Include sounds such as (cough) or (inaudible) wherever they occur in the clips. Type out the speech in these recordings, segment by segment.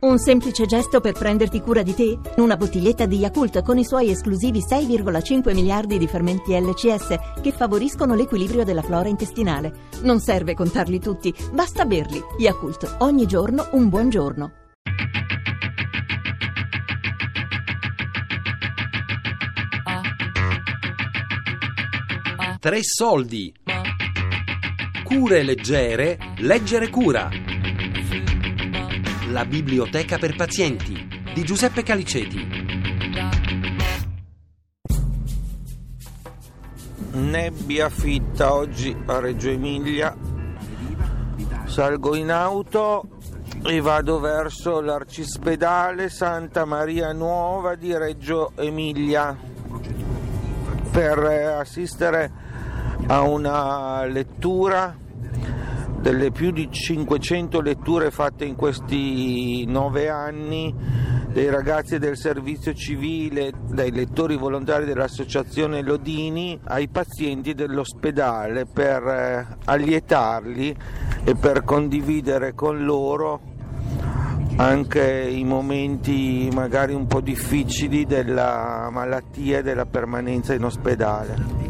Un semplice gesto per prenderti cura di te? Una bottiglietta di Yakult con i suoi esclusivi 6,5 miliardi di fermenti LCS che favoriscono l'equilibrio della flora intestinale. Non serve contarli tutti, basta berli. Yakult, ogni giorno un buon giorno. Tre soldi. Cure leggere, leggere cura. La biblioteca per pazienti di Giuseppe Caliceti. Nebbia fitta oggi a Reggio Emilia. Salgo in auto e vado verso l'arcispedale Santa Maria Nuova di Reggio Emilia per assistere a una lettura delle più di 500 letture fatte in questi nove anni dei ragazzi del servizio civile, dai lettori volontari dell'associazione Lodini ai pazienti dell'ospedale per eh, allietarli e per condividere con loro anche i momenti magari un po' difficili della malattia e della permanenza in ospedale.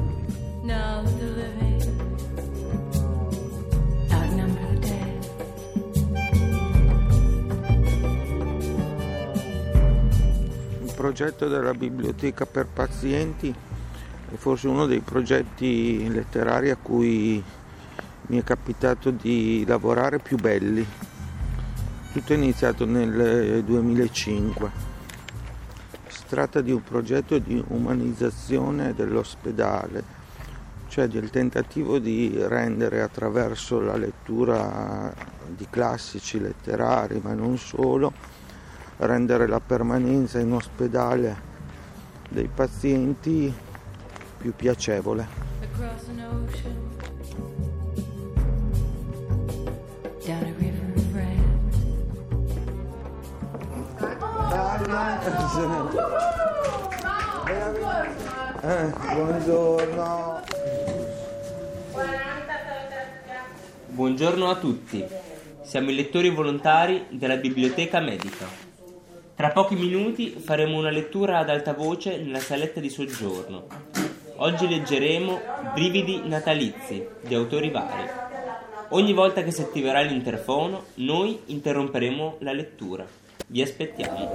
Progetto della biblioteca per pazienti è forse uno dei progetti letterari a cui mi è capitato di lavorare più belli. Tutto è iniziato nel 2005. Si tratta di un progetto di umanizzazione dell'ospedale, cioè del tentativo di rendere attraverso la lettura di classici letterari, ma non solo, rendere la permanenza in ospedale dei pazienti più piacevole. Eh, buongiorno. Buongiorno a tutti. Siamo i lettori volontari della biblioteca medica. Tra pochi minuti faremo una lettura ad alta voce nella saletta di soggiorno. Oggi leggeremo Brividi natalizi di autori vari. Ogni volta che si attiverà l'interfono, noi interromperemo la lettura. Vi aspettiamo.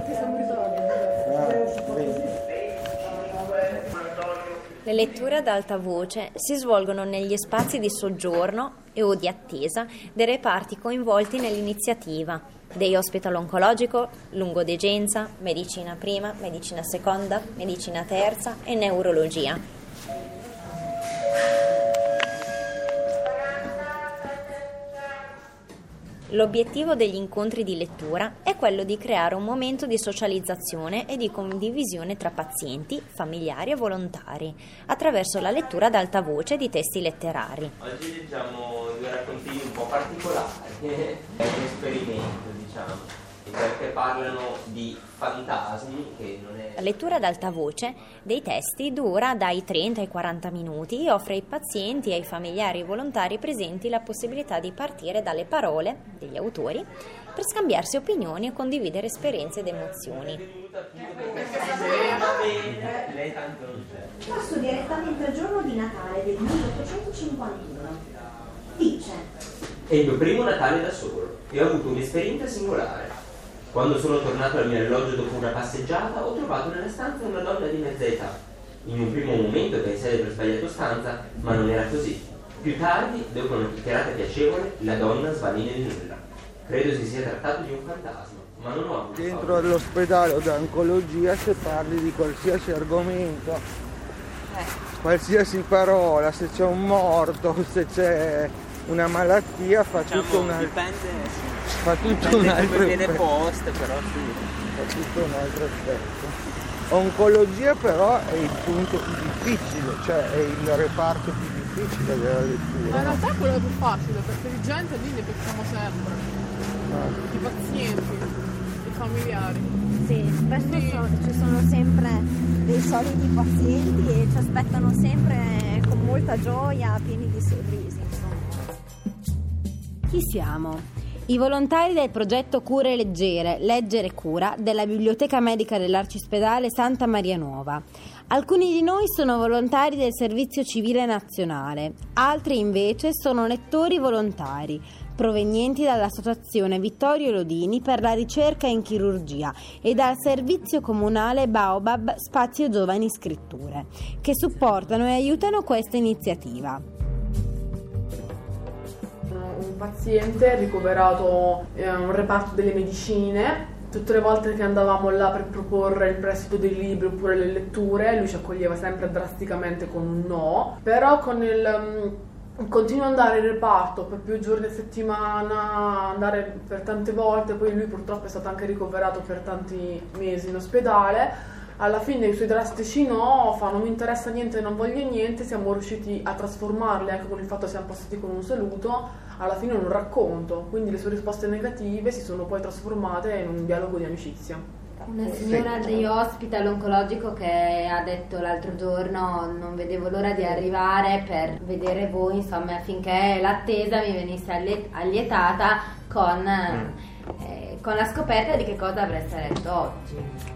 Le letture ad alta voce si svolgono negli spazi di soggiorno e o di attesa dei reparti coinvolti nell'iniziativa Day Hospital Oncologico, Lungodegenza, Medicina Prima, Medicina Seconda, Medicina Terza e Neurologia. L'obiettivo degli incontri di lettura è quello di creare un momento di socializzazione e di condivisione tra pazienti, familiari e volontari, attraverso la lettura ad alta voce di testi letterari. Oggi leggiamo due raccontini un po' particolari, è (laughs) un esperimento diciamo perché parlano di fantasmi che non è... La lettura ad alta voce dei testi dura dai 30 ai 40 minuti e offre ai pazienti e ai familiari volontari presenti la possibilità di partire dalle parole degli autori per scambiarsi opinioni e condividere esperienze ed emozioni. Passo direttamente al giorno di Natale del 1851. Dice: È il mio primo Natale da solo e ho avuto un'esperienza singolare. Quando sono tornato al mio alloggio dopo una passeggiata, ho trovato nella stanza una donna di mezza età. In un primo momento pensai di aver sbagliato stanza, ma non era così. Più tardi, dopo una chiacchierata piacevole, la donna svanì nel nulla. Credo si sia trattato di un fantasma, ma non ho avuto Dentro paura. all'ospedale o d'oncologia se parli di qualsiasi argomento, eh. qualsiasi parola, se c'è un morto, se c'è una malattia fa diciamo, tutto un altro. dipende, fa tutto un altro come viene posto però sì. Fa tutto un altro aspetto. Oncologia però è il punto più difficile cioè è il reparto più difficile della lettura. Ma in realtà quello è più facile perché di gente lì ne becchiamo sempre. Ah. i pazienti i familiari. Sì, spesso sì. So, ci sono sempre dei soliti pazienti e ci aspettano sempre con molta gioia, pieni di sorrisi. Chi siamo? I volontari del progetto Cure Leggere, Leggere Cura della Biblioteca Medica dell'Arcispedale Santa Maria Nuova. Alcuni di noi sono volontari del Servizio Civile Nazionale, altri invece sono lettori volontari provenienti dall'Associazione Vittorio Lodini per la ricerca in chirurgia e dal Servizio Comunale Baobab Spazio Giovani Scritture, che supportano e aiutano questa iniziativa un paziente ricoverato in un reparto delle medicine. Tutte le volte che andavamo là per proporre il prestito dei libri oppure le letture, lui ci accoglieva sempre drasticamente con un no, però con il um, continuo ad andare in reparto per più giorni a settimana, andare per tante volte, poi lui purtroppo è stato anche ricoverato per tanti mesi in ospedale alla fine i suoi drastici no, fa non mi interessa niente, non voglio niente, siamo riusciti a trasformarli anche con il fatto che siamo passati con un saluto alla fine in un racconto, quindi le sue risposte negative si sono poi trasformate in un dialogo di amicizia. Una signora degli hospital oncologico che ha detto l'altro giorno non vedevo l'ora di arrivare per vedere voi, insomma, affinché l'attesa mi venisse allietata con, mm. eh, con la scoperta di che cosa avreste letto oggi.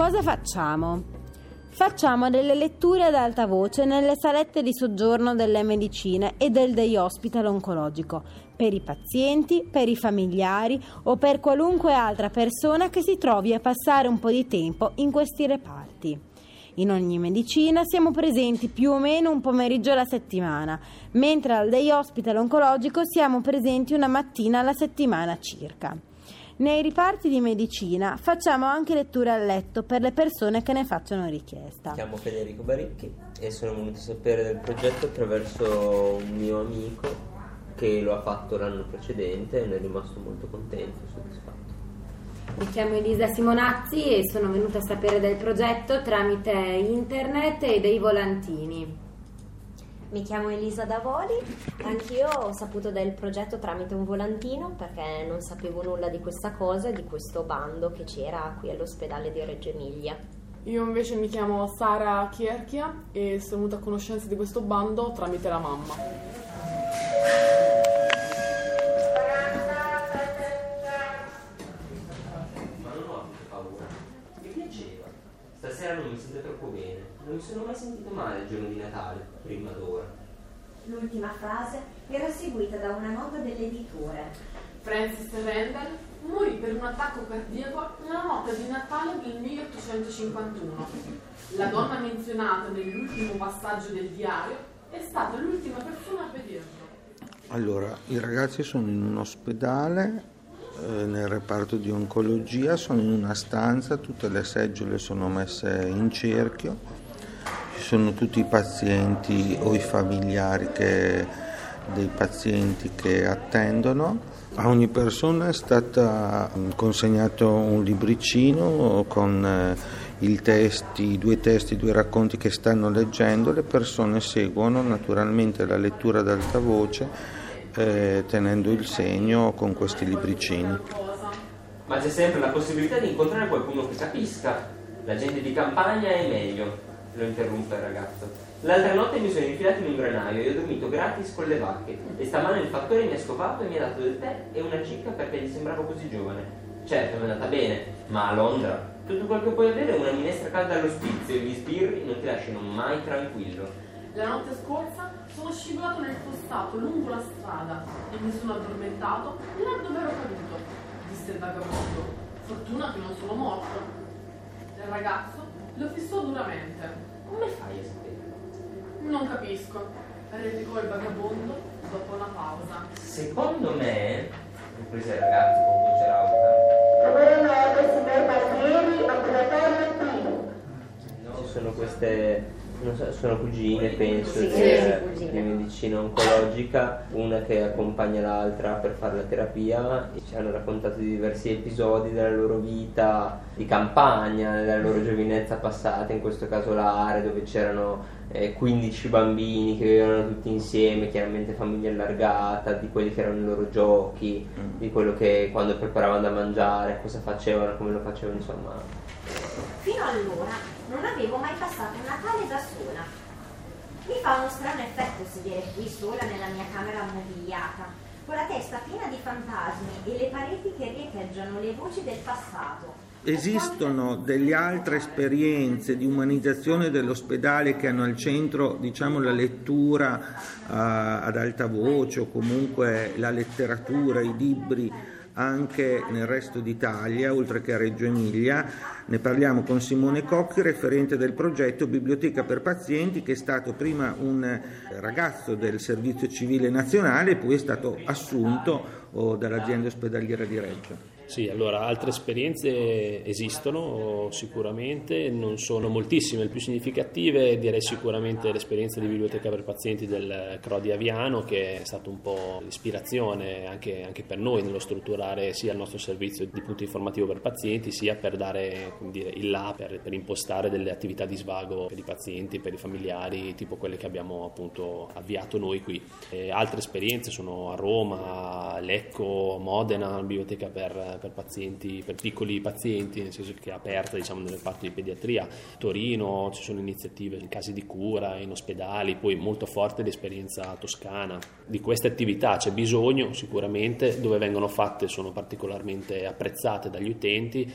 Cosa facciamo? Facciamo delle letture ad alta voce nelle salette di soggiorno delle medicine e del day hospital oncologico, per i pazienti, per i familiari o per qualunque altra persona che si trovi a passare un po' di tempo in questi reparti. In ogni medicina siamo presenti più o meno un pomeriggio alla settimana, mentre al day hospital oncologico siamo presenti una mattina alla settimana circa. Nei riparti di medicina facciamo anche letture a letto per le persone che ne facciano richiesta. Mi chiamo Federico Baricchi e sono venuto a sapere del progetto attraverso un mio amico che lo ha fatto l'anno precedente e ne è rimasto molto contento e soddisfatto. Mi chiamo Elisa Simonazzi e sono venuta a sapere del progetto tramite internet e dei volantini. Mi chiamo Elisa Davoli, anch'io ho saputo del progetto tramite un volantino perché non sapevo nulla di questa cosa e di questo bando che c'era qui all'ospedale di Reggio Emilia. Io invece mi chiamo Sara Chierchia e sono venuta a conoscenza di questo bando tramite la mamma. Non mi sono mai sentito male il giorno di Natale, prima d'ora. L'ultima frase era seguita da una nota dell'editore. Francis Randall morì per un attacco cardiaco nella notte di Natale del 1851. La donna menzionata nell'ultimo passaggio del diario è stata l'ultima persona a vederlo. Allora, i ragazzi sono in un ospedale eh, nel reparto di oncologia, sono in una stanza, tutte le seggiole sono messe in cerchio sono tutti i pazienti o i familiari che, dei pazienti che attendono. A ogni persona è stato mm, consegnato un libricino con eh, i testi, due testi, due racconti che stanno leggendo, le persone seguono naturalmente la lettura ad alta voce eh, tenendo il segno con questi libricini. Ma c'è sempre la possibilità di incontrare qualcuno che capisca. La gente di campagna è meglio lo interrompe il ragazzo. L'altra notte mi sono infilato in un granaio e ho dormito gratis con le vacche e stamane il fattore mi ha scopato e mi ha dato del tè e una cicca perché gli sembravo così giovane. Certo, mi è andata bene, ma a Londra tutto quel che puoi avere è una minestra calda all'ospizio e gli sbirri non ti lasciano mai tranquillo. La notte scorsa sono scivolato nel fostato lungo la strada e mi sono addormentato là dove ero caduto, disse il vagabondo. Fortuna che non sono morto. Il ragazzo lo fissò duramente. Come fai a sapere? Non capisco, replicò il vagabondo dopo una pausa. Secondo me, riprese il ragazzo con voce rauca. Buonanotte, signor Barbieri, ambulatorio qui. No, sono queste So, sono cugine, penso, sì, di, di, medicina oncologica, una che accompagna l'altra per fare la terapia e ci hanno raccontato di diversi episodi della loro vita di campagna, della loro giovinezza passata, in questo caso l'Are, dove c'erano eh, 15 bambini che vivevano tutti insieme, chiaramente famiglia allargata, di quelli che erano i loro giochi, mm. di quello che quando preparavano da mangiare, cosa facevano, come lo facevano, insomma Fino allora non avevo mai passato un Natale da sola. Mi fa uno strano effetto sedere qui sola nella mia camera mobiliata, con la testa piena di fantasmi e le pareti che riecheggiano le voci del passato. Esistono delle altre esperienze di umanizzazione dell'ospedale che hanno al centro diciamo, la lettura uh, ad alta voce o comunque la letteratura, i libri anche nel resto d'Italia, oltre che a Reggio Emilia. Ne parliamo con Simone Cocchi, referente del progetto Biblioteca per pazienti, che è stato prima un ragazzo del Servizio Civile Nazionale e poi è stato assunto oh, dall'azienda ospedaliera di Reggio. Sì, allora altre esperienze esistono sicuramente, non sono moltissime, le più significative direi sicuramente l'esperienza di biblioteca per pazienti del Crodi Aviano che è stato un po' l'ispirazione anche, anche, per noi nello strutturare sia il nostro servizio di punto informativo per pazienti sia per dare dire, il là, per, per, impostare delle attività di svago per i pazienti, per i familiari, tipo quelle che abbiamo appunto avviato noi qui. E altre esperienze sono a Roma, Lecco, Modena, biblioteca per per pazienti, per piccoli pazienti, nel senso che è aperta diciamo, nel reparto di pediatria. Torino ci sono iniziative in casi di cura, in ospedali, poi molto forte l'esperienza toscana. Di queste attività c'è bisogno sicuramente, dove vengono fatte sono particolarmente apprezzate dagli utenti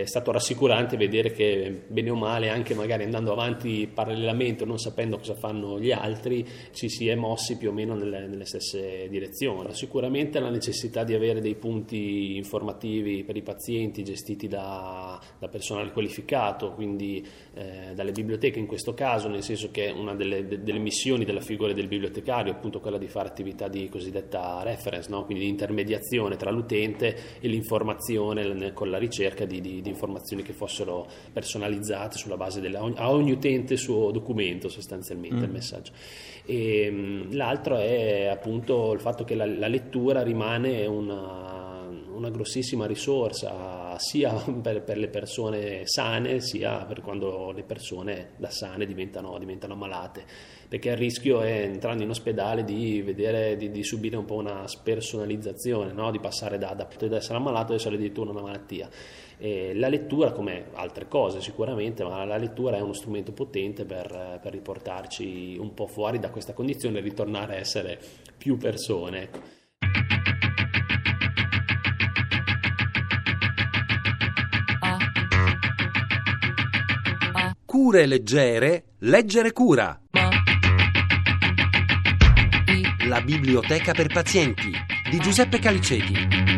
è stato rassicurante vedere che bene o male, anche magari andando avanti parallelamente, non sapendo cosa fanno gli altri, ci si è mossi più o meno nelle, nelle stesse direzioni. Sicuramente la necessità di avere dei punti informativi per i pazienti gestiti da, da personale qualificato, quindi eh, dalle biblioteche in questo caso, nel senso che una delle, de, delle, missioni della figura del bibliotecario è appunto quella di fare attività di cosiddetta reference, no? quindi di intermediazione tra l'utente e l'informazione con la ricerca di, di di, informazioni che fossero personalizzate sulla base della, a ogni utente il suo documento sostanzialmente mm. il messaggio. E, ehm, l'altro è appunto il fatto che la, la lettura rimane una, una grossissima risorsa sia per, per, le persone sane sia per quando le persone da sane diventano, diventano malate perché il rischio è entrando in ospedale di, vedere, di, di subire un po' una spersonalizzazione no? di passare da, da, da essere ammalato ad essere addirittura una malattia e la lettura, come altre cose sicuramente, ma la lettura è uno strumento potente per, per riportarci un po' fuori da questa condizione e ritornare a essere più persone. Ecco. Cure leggere, leggere cura. La biblioteca per pazienti di Giuseppe Caliceti.